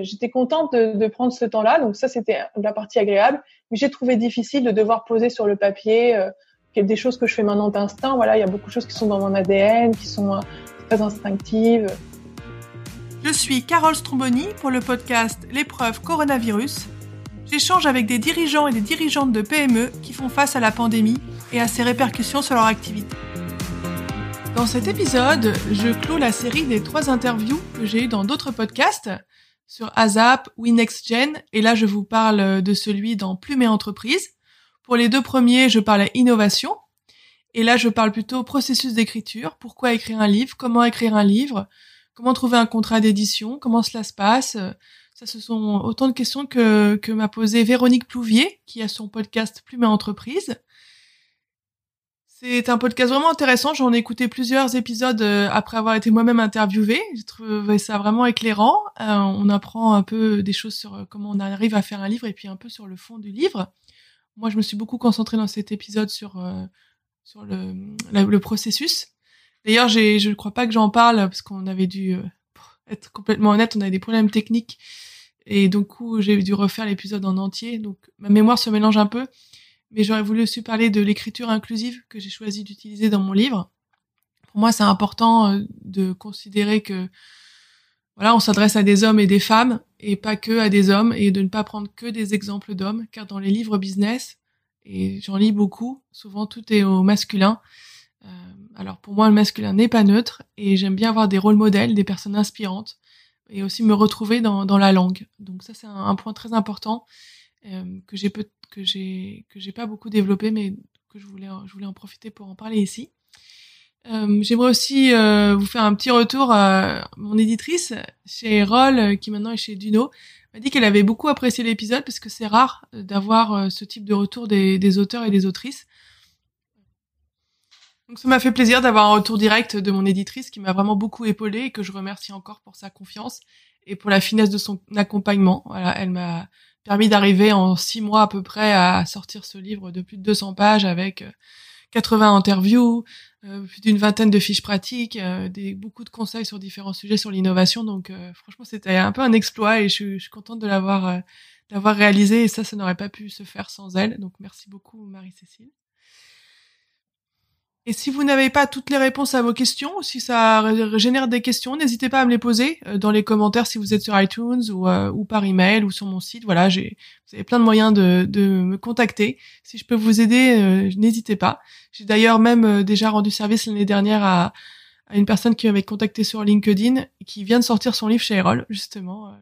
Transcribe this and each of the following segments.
J'étais contente de, prendre ce temps-là, donc ça c'était la partie agréable. Mais j'ai trouvé difficile de devoir poser sur le papier euh, des choses que je fais maintenant d'instinct. Voilà, il y a beaucoup de choses qui sont dans mon ADN, qui sont euh, très instinctives. Je suis Carole Stromboni pour le podcast L'épreuve coronavirus. J'échange avec des dirigeants et des dirigeantes de PME qui font face à la pandémie et à ses répercussions sur leur activité. Dans cet épisode, je clôt la série des trois interviews que j'ai eues dans d'autres podcasts sur ASAP, WinNextGen, et là je vous parle de celui dans Plume et Entreprise. Pour les deux premiers, je parle innovation, et là je parle plutôt processus d'écriture, pourquoi écrire un livre, comment écrire un livre, comment trouver un contrat d'édition, comment cela se passe. Ça, ce sont autant de questions que, que m'a posé Véronique Plouvier, qui a son podcast Plume et Entreprise. C'est un podcast vraiment intéressant. J'en ai écouté plusieurs épisodes euh, après avoir été moi-même interviewée. J'ai trouvé ça vraiment éclairant. Euh, on apprend un peu des choses sur euh, comment on arrive à faire un livre et puis un peu sur le fond du livre. Moi, je me suis beaucoup concentrée dans cet épisode sur sur le, processus. D'ailleurs, je ne crois pas que j'en parle parce qu'on avait dû être complètement honnête, on avait des problèmes techniques et donc j'ai dû refaire l'épisode en entier. Donc ma mémoire se mélange un peu mais j'aurais voulu aussi parler de l'écriture inclusive que j'ai choisi d'utiliser dans mon livre. Pour moi, c'est important euh, de considérer que voilà, on s'adresse à des hommes et des femmes et pas que à des hommes et de ne pas prendre que des exemples d'hommes, car dans les livres business, et j'en lis beaucoup, souvent tout est au masculin. Euh, alors pour moi, le masculin n'est pas neutre et j'aime bien avoir des rôles modèles, des personnes inspirantes et aussi me retrouver dans, la langue. Donc ça, c'est un, point très important euh, que j'ai peut que j'ai que j'ai pas beaucoup développé, mais que je voulais je voulais en profiter pour en parler ici. Euh, J'aimerais aussi euh, vous faire un petit retour à mon éditrice chez Roll, euh, qui maintenant est chez Duno, m'a dit qu'elle avait beaucoup apprécié l'épisode parce que c'est rare euh, d'avoir ce type de retour des, des, auteurs et des autrices. Donc ça m'a fait plaisir d'avoir un retour direct de mon éditrice qui m'a vraiment beaucoup épaulé et que je remercie encore pour sa confiance et pour la finesse de son accompagnement. Voilà, elle m'a permis d'arriver en six mois à peu près à sortir ce livre de plus de 200 pages avec 80 euh, interviews, euh, plus d'une vingtaine de fiches pratiques, euh, des, beaucoup de conseils sur différents sujets sur l'innovation. Donc franchement, c'était un peu un exploit et je, je suis contente de l'avoir d'avoir réalisé et ça, ça n'aurait pas pu se faire sans elle. Donc merci beaucoup Marie-Cécile. Et si vous n'avez pas toutes les réponses à vos questions, si ça génère des questions, n'hésitez pas à me les poser euh, dans les commentaires si vous êtes sur iTunes ou, euh, ou par email ou sur mon site. Voilà, j'ai, vous avez plein de moyens de, me contacter. Si je peux vous aider, euh, n'hésitez pas. J'ai d'ailleurs même déjà rendu service l'année dernière à, à une personne qui m'avait contacté sur LinkedIn et qui vient de sortir son livre chez Erol, justement.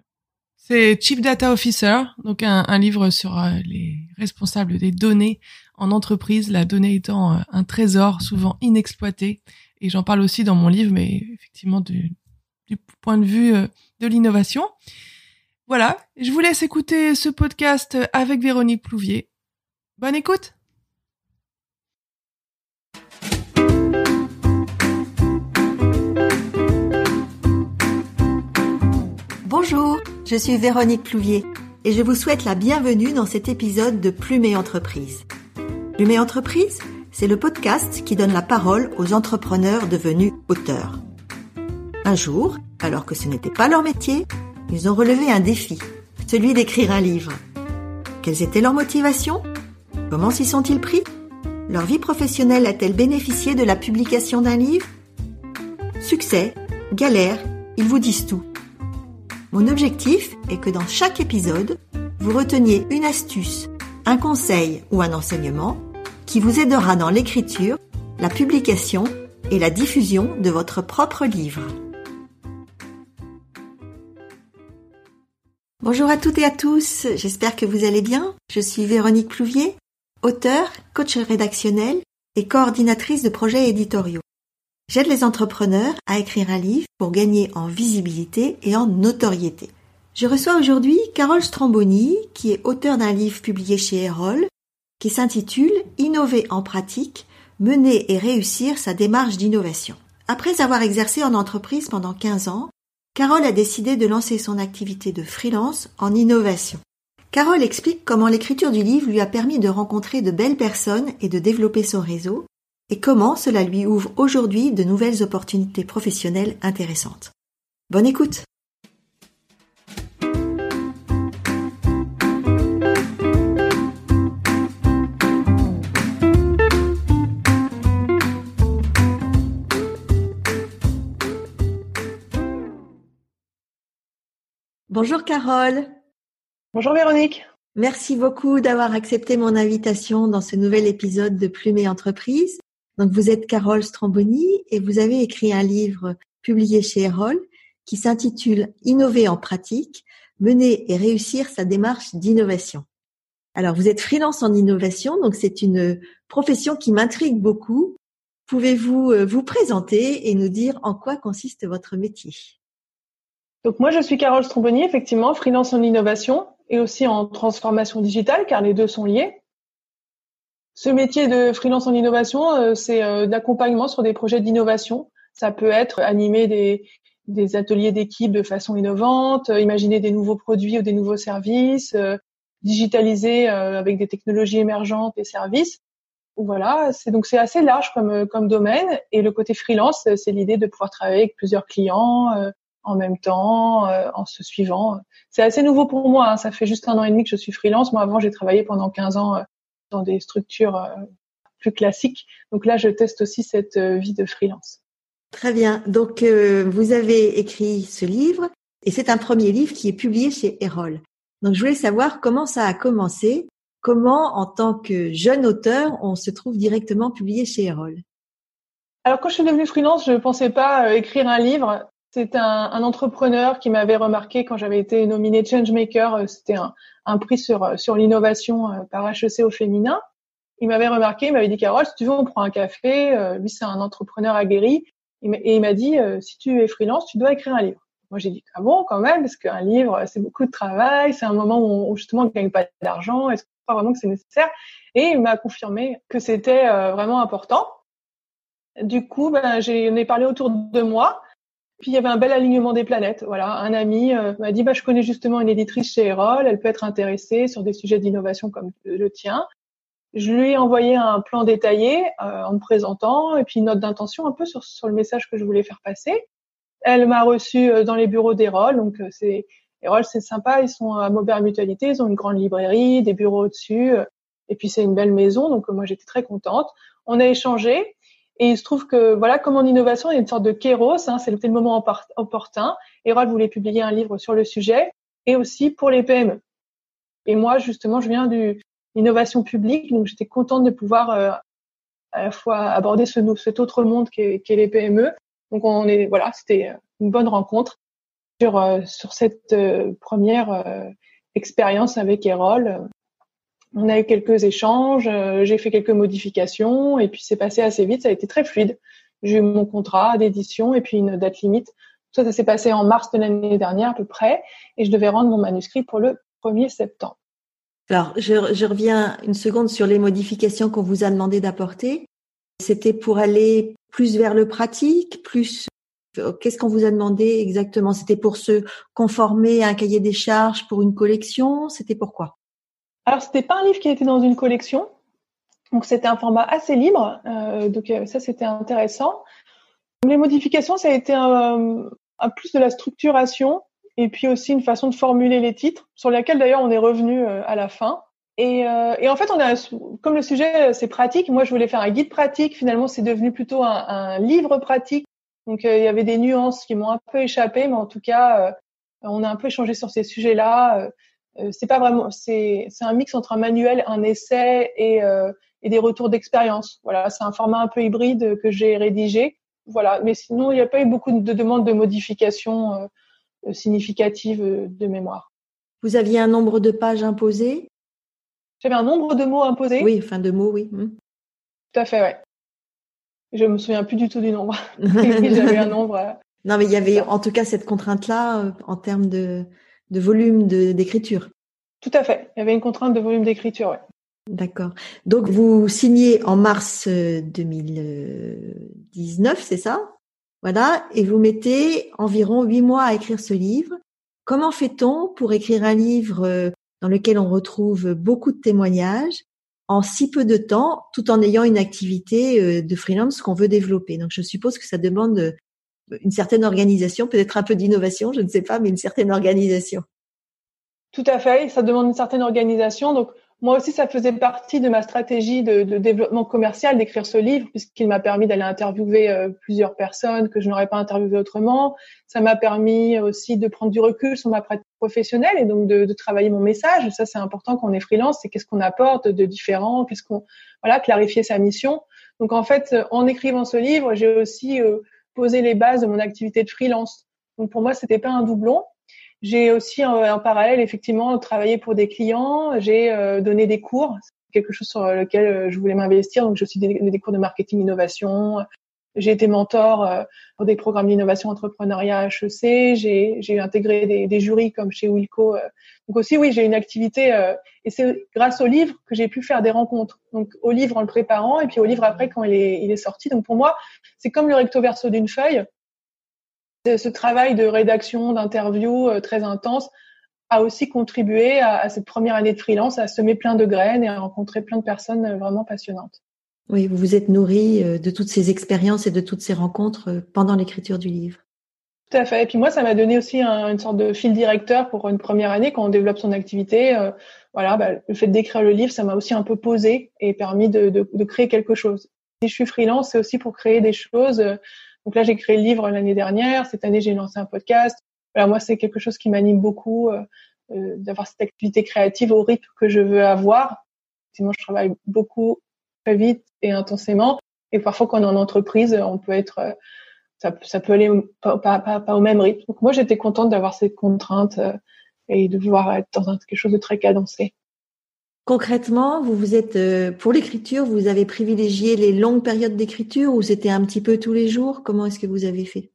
C'est Chief Data Officer, donc un, livre sur les responsables des données en entreprise, la donnée étant euh, un trésor souvent inexploité. Et j'en parle aussi dans mon livre, mais effectivement du, du point de vue euh, de l'innovation. Voilà, je vous laisse écouter ce podcast avec Véronique Plouvier. Bonne écoute Bonjour, je suis Véronique Plouvier et je vous souhaite la bienvenue dans cet épisode de Plume Entreprise. Plume Entreprise, c'est le podcast qui donne la parole aux entrepreneurs devenus auteurs. Un jour, alors que ce n'était pas leur métier, ils ont relevé un défi, celui d'écrire un livre. Quelles étaient leurs motivations? Comment s'y sont-ils pris? Leur vie professionnelle a-t-elle bénéficié de la publication d'un livre? Succès, galère, ils vous disent tout. Mon objectif est que dans chaque épisode, vous reteniez une astuce, un conseil ou un enseignement qui vous aidera dans l'écriture, la publication et la diffusion de votre propre livre. Bonjour à toutes et à tous, j'espère que vous allez bien. Je suis Véronique Plouvier, auteure, coach rédactionnel et coordinatrice de projets éditoriaux. J'aide les entrepreneurs à écrire un livre pour gagner en visibilité et en notoriété. Je reçois aujourd'hui Carole Stramboni, qui est auteur d'un livre publié chez Erol, qui s'intitule Innover en pratique, mener et réussir sa démarche d'innovation. Après avoir exercé en entreprise pendant 15 ans, Carole a décidé de lancer son activité de freelance en innovation. Carole explique comment l'écriture du livre lui a permis de rencontrer de belles personnes et de développer son réseau, et comment cela lui ouvre aujourd'hui de nouvelles opportunités professionnelles intéressantes. Bonne écoute Bonjour Carole. Bonjour Véronique. Merci beaucoup d'avoir accepté mon invitation dans ce nouvel épisode de Plume Entreprise. Donc vous êtes Carole Stromboni et vous avez écrit un livre publié chez Erol qui s'intitule Innover en pratique, mener et réussir sa démarche d'innovation. Alors vous êtes freelance en innovation, donc c'est une profession qui m'intrigue beaucoup. Pouvez-vous euh, vous présenter et nous dire en quoi consiste votre métier? Donc moi, je suis Carole Stromboni, effectivement, freelance en innovation et aussi en transformation digitale, car les deux sont liés. Ce métier de freelance en innovation, euh, c'est euh, d'accompagnement sur des projets d'innovation. Ça peut être animer des, des ateliers d'équipe de façon innovante, euh, imaginer des nouveaux produits ou des nouveaux services, digitaliser avec des technologies émergentes et services. Voilà, c'est donc c'est assez large comme comme domaine et le côté freelance, c'est l'idée de pouvoir travailler avec plusieurs clients, en même temps, en se suivant. C'est assez nouveau pour moi. Hein. Ça fait juste un an et demi que je suis freelance. Moi, avant, j'ai travaillé pendant 15 ans dans des structures euh, plus classiques. Donc là, je teste aussi cette vie de freelance. Très bien. Donc, vous avez écrit ce livre et c'est un premier livre qui est publié chez Erol. Donc, je voulais savoir comment ça a commencé. Comment, en tant que jeune auteur, on se trouve directement publié chez Erol? Alors quand je suis devenue freelance, je ne pensais pas écrire un livre. C'est un, un, entrepreneur qui m'avait remarqué quand j'avais été nominée Changemaker. Euh, c'était un, un, prix sur, euh, sur l'innovation euh, par HEC au féminin. Il m'avait remarqué, il m'avait dit Carole, si tu veux, on prend un café. Lui, c'est un entrepreneur aguerri. Et il m'a dit, si tu es freelance, tu dois écrire un livre. Moi, j'ai dit, ah bon, quand même, parce qu'un livre, c'est beaucoup de travail. C'est un moment où, justement, on ne gagne pas d'argent. Est-ce qu'on croit vraiment que c'est nécessaire? Et il m'a confirmé que c'était vraiment important. Du coup, ben, j'en ai parlé autour de moi. Puis il y avait un bel alignement des planètes. Voilà, un ami euh, m'a dit bah je connais justement une éditrice chez Erol, elle peut être intéressée sur des sujets d'innovation comme le tien. Je lui ai envoyé un plan détaillé euh, en me présentant et puis une note d'intention un peu sur, sur le message que je voulais faire passer. Elle m'a reçu euh, dans les bureaux d'Erol, donc c'est Erol c'est sympa, ils sont à Maubert Mutualité, ils ont une grande librairie, des bureaux au-dessus et puis c'est une belle maison, donc moi j'étais très contente. On a échangé et il se trouve que, voilà, comme en innovation, il y a une sorte de kéros, hein, c'est le moment opportun. Erol voulait publier un livre sur le sujet et aussi pour les PME. Et moi, justement, je viens du innovation publique, donc j'étais contente de pouvoir euh, à la fois aborder ce, cet autre monde qu'est est les PME. Donc on est, voilà, c'était une bonne rencontre sur euh, sur cette euh, première expérience avec Erol on a eu quelques échanges, euh, j'ai fait quelques modifications et puis c'est passé assez vite, ça a été très fluide. J'ai eu mon contrat d'édition et puis une date limite. Ça, ça s'est passé en mars de l'année dernière à peu près et je devais rendre mon manuscrit pour le 1er septembre. Alors, je, je reviens une seconde sur les modifications qu'on vous a demandé d'apporter. C'était pour aller plus vers le pratique, plus Qu'est-ce qu'on vous a demandé exactement? C'était pour se conformer à un cahier des charges pour une collection? C'était pourquoi alors, c'était pas un livre qui était dans une collection, donc c'était un format assez libre, euh, donc euh, ça c'était intéressant. Les modifications, ça a été un, plus de la structuration et puis aussi une façon de formuler les titres, sur laquelle d'ailleurs on est revenu euh, à la fin. Et, et, en fait, on a, comme le sujet c'est pratique, moi je voulais faire un guide pratique. Finalement, c'est devenu plutôt un, un, livre pratique. Donc il y avait des nuances qui m'ont un peu échappé, mais en tout cas, on a un peu échangé sur ces sujets-là. Euh, c'est pas vraiment, c'est un mix entre un manuel, un essai et, euh, et des retours d'expérience. Voilà, c'est un format un peu hybride que j'ai rédigé. Voilà, mais sinon il n'y a pas eu beaucoup de demandes de modifications euh, significatives de mémoire. Vous aviez un nombre de pages imposées? J'avais un nombre de mots imposés. Oui, enfin de mots, oui. Hmm. Tout à fait, ouais. Je me souviens plus du tout du nombre. J'avais un nombre. Non, mais il y avait en tout cas cette contrainte-là en termes de, de volume d'écriture. Tout à fait. Il y avait une contrainte de volume d'écriture, ouais. D'accord. Donc vous signez en mars 2019, euh, c'est ça? Voilà, et vous mettez environ huit mois à écrire ce livre. Comment fait-on pour écrire un livre euh, dans lequel on retrouve beaucoup de témoignages en si peu de temps, tout en ayant une activité euh, de freelance qu'on veut développer? Donc je suppose que ça demande une certaine organisation, peut-être un peu d'innovation, je ne sais pas, mais une certaine organisation. Tout à fait, ça demande une certaine organisation. Donc moi aussi, ça faisait partie de ma stratégie de, développement commercial d'écrire ce livre, puisqu'il m'a permis d'aller interviewer euh, plusieurs personnes que je n'aurais pas interviewées autrement. Ça m'a permis aussi de prendre du recul sur ma pratique professionnelle et donc de, de travailler mon message. ça, c'est important quand on est freelance, c'est qu'est-ce qu'on apporte de différent, qu'est-ce qu'on, voilà, clarifier sa mission. Donc en fait, en écrivant ce livre, j'ai aussi euh, posé les bases de mon activité de freelance. Donc pour moi, c'était pas un doublon. J'ai aussi en, parallèle effectivement travaillé pour des clients. J'ai euh, donné des cours, quelque chose sur lequel euh, je voulais m'investir. Donc j'ai aussi des, des, cours de marketing innovation. J'ai été mentor euh, pour des programmes d'innovation entrepreneuriat HEC. J'ai intégré des, des, jurys comme chez Wilco. Donc aussi oui, j'ai une activité et c'est grâce au livre que j'ai pu faire des rencontres. Donc au livre en le préparant et puis au livre après quand il est, il est sorti. Donc pour moi, c'est comme le recto verso d'une feuille ce travail de rédaction, d'interview euh, très intense a aussi contribué à, cette première année de freelance, à semer plein de graines et à rencontrer plein de personnes euh, vraiment passionnantes. Oui, vous vous êtes nourri euh, de toutes ces expériences et de toutes ces rencontres pendant l'écriture du livre. Tout à fait. Et puis moi, ça m'a donné aussi une sorte de fil directeur pour une première année quand on développe son activité. voilà, bah, le fait d'écrire le livre, ça m'a aussi un peu posé et permis de, de, de, créer quelque chose. Si je suis freelance, c'est aussi pour créer des choses donc là, j'ai créé le livre l'année dernière. Cette année, j'ai lancé un podcast. Voilà, moi, c'est quelque chose qui m'anime beaucoup euh, euh, d'avoir cette activité créative au rythme que je veux avoir. Sinon, je travaille beaucoup, très vite et intensément. Et parfois, quand on est en entreprise, on peut être, euh, ça, ça peut aller pas, pas, pas, au même rythme. Donc moi, j'étais contente d'avoir cette contrainte euh, et de pouvoir être dans quelque chose de très cadencé. Concrètement, vous vous êtes euh, pour l'écriture, vous avez privilégié les longues périodes d'écriture ou c'était un petit peu tous les jours? Comment est-ce que vous avez fait?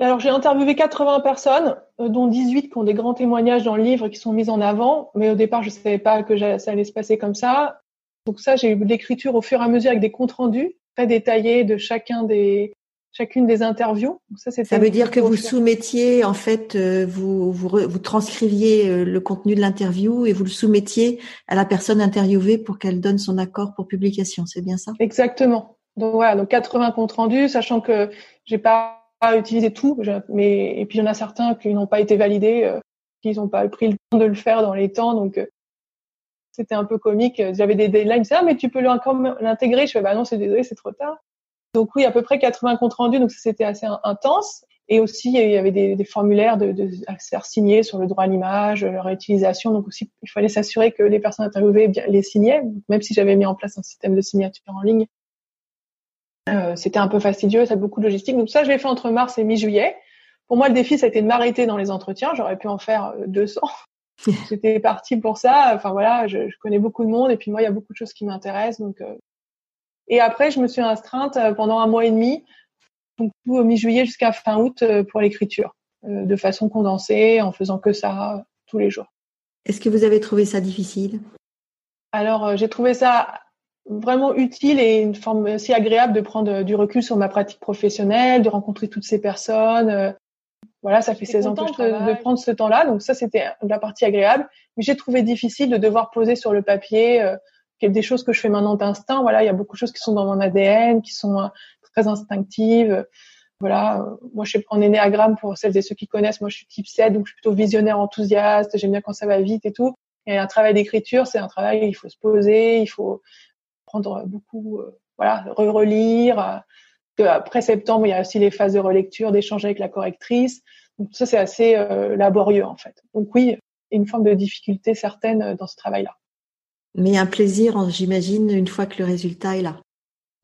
Alors j'ai interviewé 80 personnes, euh, dont 18 qui ont des grands témoignages dans le livre qui sont mis en avant, mais au départ je ne savais pas que ça allait se passer comme ça. Donc ça j'ai eu de l'écriture au fur et à mesure avec des comptes rendus très détaillés de chacun des chacune des interviews. ça, ça veut dire que vous soumettiez, en fait, euh, vous, vous, vous transcriviez euh, le contenu de l'interview et vous le soumettiez à la personne interviewée pour qu'elle donne son accord pour publication. C'est bien ça? Exactement. Donc voilà, donc 80 comptes rendus, sachant que j'ai pas utilisé tout, mais et puis il y en a certains qui n'ont pas été validés, euh, qui n'ont pas pris le temps de le faire dans les temps, donc c'était un peu comique. J'avais des deadlines, ah mais tu peux l'intégrer. Je fais bah non, c'est désolé, c'est trop tard. Donc oui, à peu près 80 comptes rendus, donc c'était assez intense. Et aussi, il y avait des, formulaires de, à faire signer sur le droit à l'image, leur utilisation. Donc aussi, il fallait s'assurer que les personnes interviewées bien, les signaient, même si j'avais mis en place un système de signature en ligne. Euh, c'était un peu fastidieux, ça a beaucoup de logistique. Donc ça, je l'ai fait entre mars et mi-juillet. Pour moi, le défi, ça a été de m'arrêter dans les entretiens. J'aurais pu en faire 200. J'étais partie pour ça. Enfin voilà, je, je, connais beaucoup de monde et puis moi, il y a beaucoup de choses qui m'intéressent. Donc euh, et après, je me suis astreinte euh, pendant un mois et demi, donc au mi-juillet jusqu'à fin août euh, pour l'écriture, euh, de façon condensée, en faisant que ça tous les jours. Est-ce que vous avez trouvé ça difficile? Alors, j'ai trouvé ça vraiment utile et une forme aussi agréable de prendre du recul sur ma pratique professionnelle, de rencontrer toutes ces personnes. Voilà, ça fait 16 ans que je de, de prendre ce temps-là, donc ça c'était la partie agréable. Mais j'ai trouvé difficile de devoir poser sur le papier des choses que je fais maintenant d'instinct. Voilà, il y a beaucoup de choses qui sont dans mon ADN, qui sont euh, très instinctives. Voilà, moi je suis en énéagramme pour celles et ceux qui connaissent. Moi je suis type 7, donc je suis plutôt visionnaire, enthousiaste. J'aime bien quand ça va vite et tout. Et un travail d'écriture, c'est un travail, il faut se poser, il faut prendre beaucoup, euh, voilà, relire. Après septembre, il y a aussi les phases de relecture, d'échange avec la correctrice. Donc ça, c'est assez euh, laborieux en fait. Donc oui, une forme de difficulté certaine dans ce travail-là. Mais un plaisir, j'imagine, une fois que le résultat est là.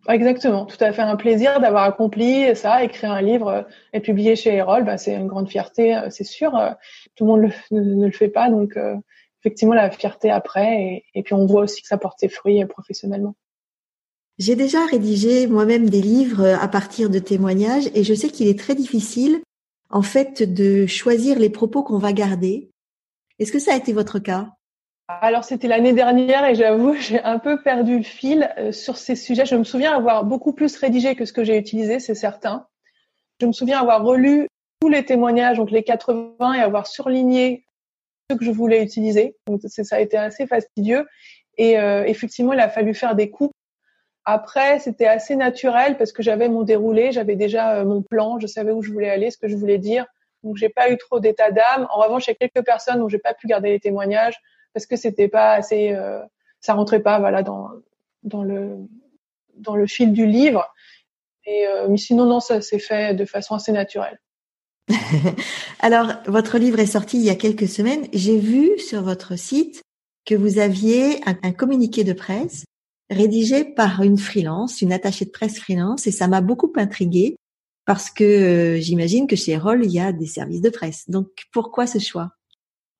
Exactement, tout à fait un plaisir d'avoir accompli ça, écrire un livre euh, et publier chez Erol, bah, c'est une grande fierté, euh, c'est sûr. Euh, tout le monde ne, le fait pas, donc effectivement la fierté après, et, et, puis on voit aussi que ça porte ses fruits professionnellement. J'ai déjà rédigé moi-même des livres à partir de témoignages, et je sais qu'il est très difficile, en fait, de choisir les propos qu'on va garder. Est-ce que ça a été votre cas? Alors c'était l'année dernière et j'avoue j'ai un peu perdu le fil euh, sur ces sujets. Je me souviens avoir beaucoup plus rédigé que ce que j'ai utilisé, c'est certain. Je me souviens avoir relu tous les témoignages, donc les 80, et avoir surligné ce que je voulais utiliser. Donc ça a été assez fastidieux. Et euh, effectivement, il a fallu faire des coupes. Après, c'était assez naturel parce que j'avais mon déroulé, j'avais déjà euh, mon plan, je savais où je voulais aller, ce que je voulais dire. Donc j'ai pas eu trop d'état d'âme. En revanche, il y a quelques personnes où j'ai pas pu garder les témoignages parce que c'était pas assez, euh, ça rentrait pas voilà dans dans le dans le fil du livre. Et euh, mais sinon non, ça s'est fait de façon assez naturelle. Alors, votre livre est sorti il y a quelques semaines. J'ai vu sur votre site que vous aviez un, un, communiqué de presse rédigé par une freelance, une attachée de presse freelance, et ça m'a beaucoup intriguée parce que euh, j'imagine que chez Erol, il y a des services de presse. Donc, pourquoi ce choix?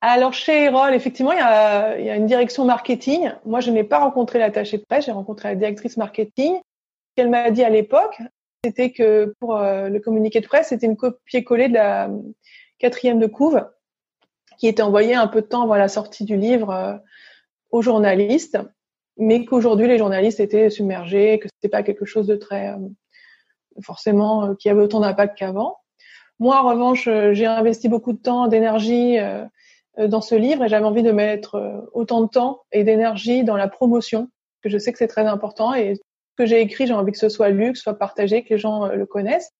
Alors chez Erol, effectivement, il y, a, une direction marketing. Moi, je n'ai pas rencontré l'attachée de presse, j'ai rencontré la directrice marketing. Ce qu'elle m'a dit à l'époque, c'était que pour euh, le communiqué de presse, c'était une copier-coller de la quatrième de couve qui était envoyée un peu de temps avant la sortie du livre euh, aux journalistes, mais qu'aujourd'hui les journalistes étaient submergés, que c'était pas quelque chose de très forcément qui avait autant d'impact qu'avant. Moi, en revanche, j'ai investi beaucoup de temps, d'énergie euh, dans ce livre et j'avais envie de mettre euh, autant de temps et d'énergie dans la promotion, que je sais que c'est très important et ce que j'ai écrit, j'ai envie que ce soit lu, que ce soit partagé, que les gens euh, le connaissent,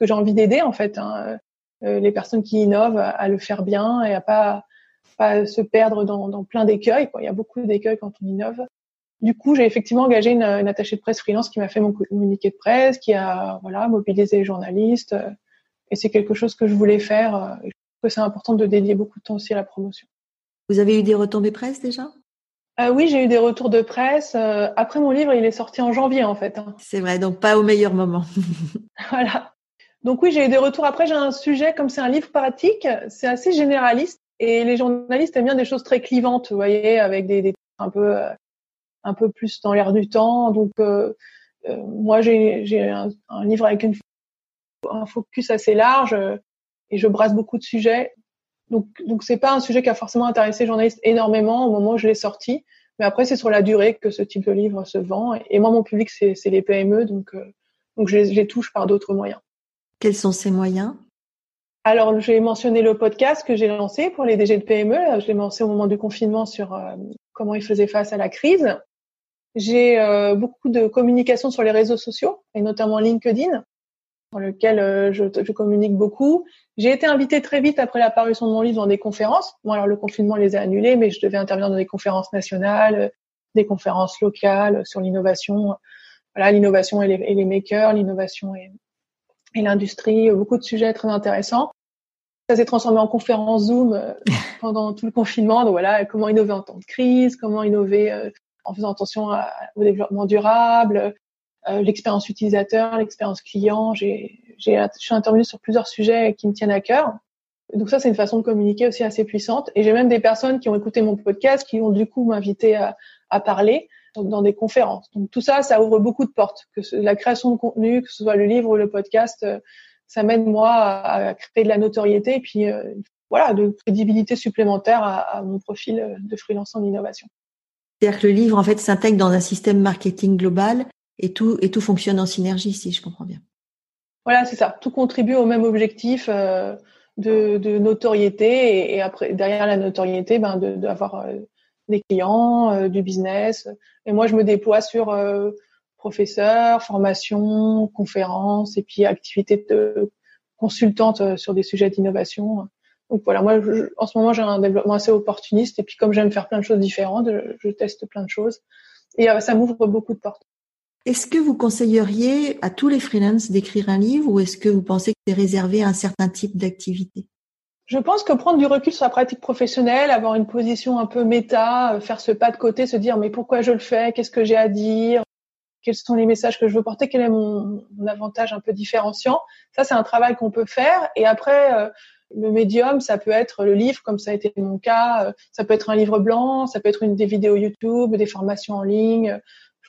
que j'ai envie d'aider en fait hein, les personnes qui innovent à, le faire bien et à pas pas se perdre dans, dans plein d'écueils. Il y a beaucoup d'écueils quand on innove. Du coup, j'ai effectivement engagé une, une, attachée de presse freelance qui m'a fait mon communiqué de presse, qui a voilà mobilisé les journalistes. Et c'est quelque chose que je voulais faire que c'est important de dédier beaucoup de temps aussi à la promotion. Vous avez eu des retombées presse déjà? Euh, Oui, j'ai eu des retours de presse. Euh, après mon livre, il est sorti en janvier en fait. Hein. C'est vrai, donc pas au meilleur moment. voilà. Donc oui, j'ai eu des retours. Après, j'ai un sujet comme c'est un livre pratique, c'est assez généraliste et les journalistes aiment bien des choses très clivantes, vous voyez, avec des, des un peu euh, un peu plus dans l'air du temps. Donc euh, euh, moi, j'ai un, un, livre avec une, un focus assez large et je brasse beaucoup de sujets. Donc, donc c'est pas un sujet qui a forcément intéressé les journalistes énormément au moment où je l'ai sorti. Mais après, c'est sur la durée que ce type de livre se vend. Et moi, mon public, c'est les PME, donc, euh, donc je les, je les touche par d'autres moyens. Quels sont ces moyens? Alors, j'ai mentionné le podcast que j'ai lancé pour les DG de PME. Je l'ai lancé au moment du confinement sur euh, comment ils faisaient face à la crise. J'ai euh, beaucoup de communication sur les réseaux sociaux et notamment LinkedIn dans lequel euh, je, je, communique beaucoup. J'ai été invitée très vite après la parution de mon livre dans des conférences. Bon, alors le confinement les a annulées, mais je devais intervenir dans des conférences nationales, des conférences locales sur l'innovation. Voilà, l'innovation et les, et les makers, l'innovation et, et l'industrie, beaucoup de sujets très intéressants. Ça s'est transformé en conférence Zoom euh, pendant tout le confinement. Donc voilà, comment innover en temps de crise, comment innover euh, en faisant attention au développement durable, euh, l'expérience utilisateur, l'expérience client. J'ai, j'ai, je suis intervenue sur plusieurs sujets qui me tiennent à cœur. Donc ça, c'est une façon de communiquer aussi assez puissante. Et j'ai même des personnes qui ont écouté mon podcast, qui ont du coup m'invité à, parler dans des conférences. Donc tout ça, ça ouvre beaucoup de portes. Que la création de contenu, que ce soit le livre ou le podcast, euh, ça m'aide moi à, créer de la notoriété et puis euh, voilà, de crédibilité supplémentaire à, mon profil de freelance en innovation. C'est-à-dire que le livre en fait s'intègre dans un système marketing global et tout et tout fonctionne en synergie, si je comprends bien. Voilà, c'est ça. Tout contribue au même objectif euh, de, notoriété et, après derrière la notoriété, ben d'avoir de, euh, des clients, euh, du business. Et moi, je me déploie sur euh, professeur, formation, conférences et puis activités de consultante sur des sujets d'innovation. Donc voilà, moi, je, en ce moment, j'ai un développement assez opportuniste. Et puis comme j'aime faire plein de choses différentes, je, je teste plein de choses. Et ça m'ouvre beaucoup de portes. Est-ce que vous conseilleriez à tous les freelances d'écrire un livre ou est-ce que vous pensez que c'est réservé à un certain type d'activité? Je pense que prendre du recul sur la pratique professionnelle, avoir une position un peu méta, euh, faire ce pas de côté, se dire mais pourquoi je le fais, qu'est-ce que j'ai à dire, quels sont les messages que je veux porter, quel est mon, mon avantage un peu différenciant, ça c'est un travail qu'on peut faire. Et après, euh, le médium, ça peut être le livre, comme ça a été mon cas, euh, ça peut être un livre blanc, ça peut être une, des vidéos YouTube, des formations en ligne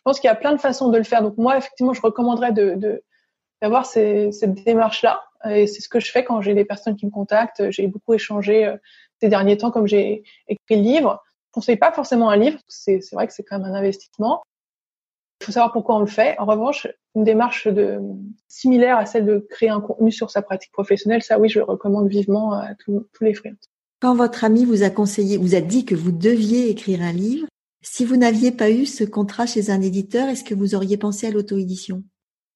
je pense qu'il y a plein de façons de le faire. Donc moi, effectivement, je recommanderais de, d'avoir cette démarche-là. Et c'est ce que je fais quand j'ai des personnes qui me contactent. J'ai beaucoup échangé euh, ces derniers temps, comme j'ai écrit le livre. Je conseille pas forcément un livre. C'est vrai que c'est quand même un investissement. Il faut savoir pourquoi on le fait. En revanche, une démarche de, similaire à celle de créer un contenu sur sa pratique professionnelle, ça oui, je le recommande vivement à tous, tous les freelances. Quand votre ami vous a conseillé, vous a dit que vous deviez écrire un livre, si vous n'aviez pas eu ce contrat chez un éditeur, est-ce que vous auriez pensé à l'auto-édition?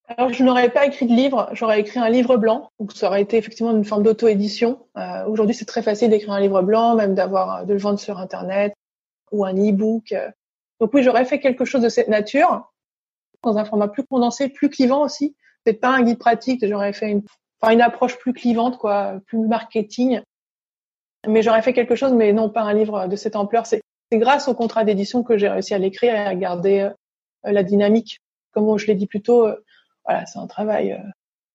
Alors, je n'aurais pas écrit de livre, j'aurais écrit un livre blanc. Donc, ça aurait été effectivement une forme d'auto-édition. Euh, Aujourd'hui, c'est très facile d'écrire un livre blanc, même d'avoir de le vendre sur Internet. ou un e-book. Donc oui, j'aurais fait quelque chose de cette nature dans un format plus condensé, plus clivant aussi. Peut-être pas un guide pratique, j'aurais fait une, enfin une approche plus clivante, quoi, plus marketing. Mais j'aurais fait quelque chose, mais non pas un livre de cette ampleur. C'est grâce au contrat d'édition que j'ai réussi à l'écrire et à garder la dynamique. Comme je l'ai dit plus tôt, voilà, c'est un travail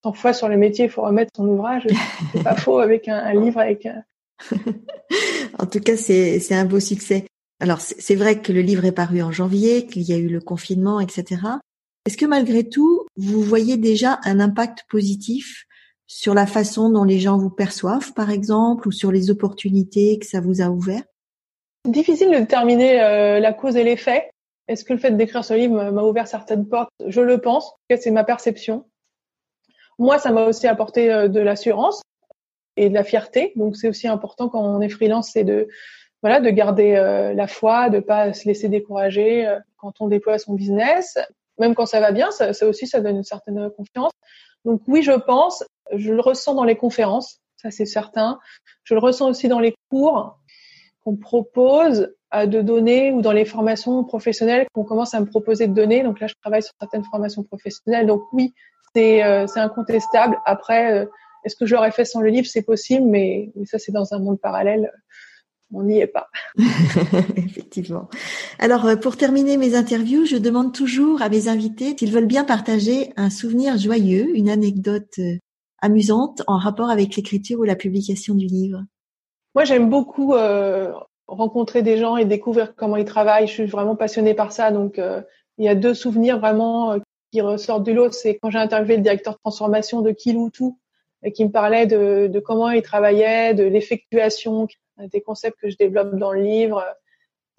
100 fois sur le métier, il faut remettre son ouvrage. C'est pas faux avec un, livre avec. Un... en tout cas, c'est un beau succès. Alors, c'est vrai que le livre est paru en janvier, qu'il y a eu le confinement, etc. Est-ce que malgré tout, vous voyez déjà un impact positif sur la façon dont les gens vous perçoivent, par exemple, ou sur les opportunités que ça vous a ouvert Difficile de déterminer euh, la cause et l'effet. Est-ce que le fait d'écrire ce livre m'a ouvert certaines portes? Je le pense. C'est ma perception. Moi, ça m'a aussi apporté euh, de l'assurance et de la fierté. Donc, c'est aussi important quand on est freelance, c'est de voilà, de garder euh, la foi, de pas se laisser décourager euh, quand on déploie son business. Même quand ça va bien, ça, aussi, ça donne une certaine confiance. Donc oui, je pense, je le ressens dans les conférences, ça c'est certain. Je le ressens aussi dans les cours qu'on propose de donner ou dans les formations professionnelles qu'on commence à me proposer de donner. Donc là, je travaille sur certaines formations professionnelles. Donc oui, euh, c'est incontestable. Après, euh, est-ce que je l'aurais fait sans le livre? C'est possible, mais, ça, c'est dans un monde parallèle. On n'y est pas. Effectivement. Alors, euh, pour terminer mes interviews, je demande toujours à mes invités s'ils veulent bien partager un souvenir joyeux, une anecdote amusante en rapport avec l'écriture ou la publication du livre. Moi, j'aime beaucoup rencontrer des gens et découvrir comment ils travaillent. Je suis vraiment passionnée par ça. Donc, il y a deux souvenirs vraiment qui ressort du lot, c'est quand j'ai interviewé le directeur de transformation de Kiloutou et qui me parlait de, de comment il travaillait, de l'effectuation, des concepts que je développe dans le livre.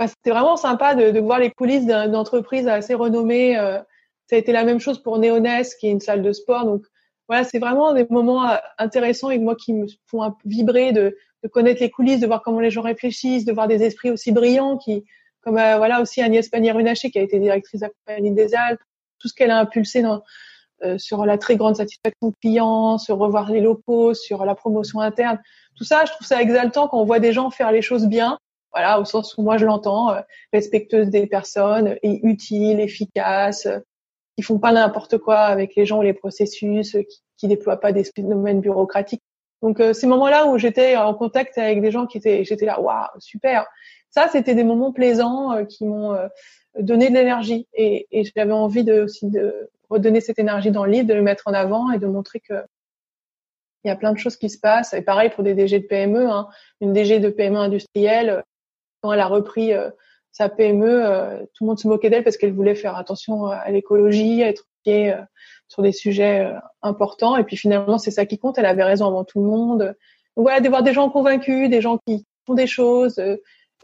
C'était vraiment sympa de, voir les coulisses d'une entreprise assez renommée. Euh, ça a été la même chose pour Néonès, qui est une salle de sport. Donc voilà, c'est vraiment des moments euh, intéressants et moi qui me font vibrer de, connaître les coulisses, de voir comment les gens réfléchissent, de voir des esprits aussi brillants qui, comme euh, voilà aussi Agnès Pannier-Runacher qui a été directrice la Compagnie des Alpes, tout ce qu'elle a impulsé dans, euh, sur la très grande satisfaction client, sur revoir les locaux, sur la promotion interne. Tout ça, je trouve ça exaltant quand on voit des gens faire les choses bien. Voilà, au sens où moi je l'entends, euh, respectueuse des personnes et utile, efficace, euh, qui font pas n'importe quoi avec les gens les processus, euh, qui, qui déploient pas des domaines bureaucratiques. Donc ces moments-là où j'étais en contact avec des gens qui étaient, j'étais là, waouh, super. Ça, c'était des moments plaisants qui m'ont donner de l'énergie. Et, et j'avais envie de, aussi de redonner cette énergie dans le livre, de le mettre en avant et de montrer que il y a plein de choses qui se passent. Et pareil pour des DG de PME. Hein. Une DG de PME industrielle, quand elle a repris euh, sa PME, euh, tout le monde se moquait d'elle parce qu'elle voulait faire attention à l'écologie, être euh, sur des sujets importants. Et puis finalement, c'est ça qui compte. Elle avait raison avant tout le monde. Donc voilà, de voir des gens convaincus, des gens qui font des choses,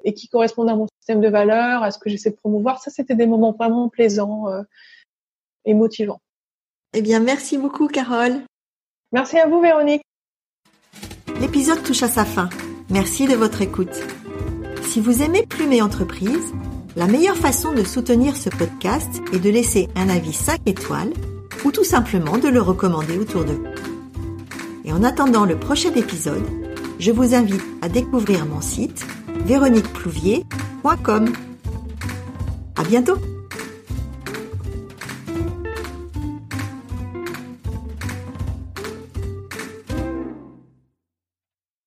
et qui correspondent à mon système de valeurs, à ce que j'essaie de promouvoir. Ça, c'était des moments vraiment plaisants euh, et motivants. Eh bien, merci beaucoup, Carole. Merci à vous, Véronique. L'épisode touche à sa fin. Merci de votre écoute. Si vous aimez Plume et Entreprise, la meilleure façon de soutenir ce podcast est de laisser un avis 5 étoiles ou tout simplement de le recommander autour de vous. Et en attendant le prochain épisode, je vous invite à découvrir mon site véroniqueplouvier.com. À bientôt!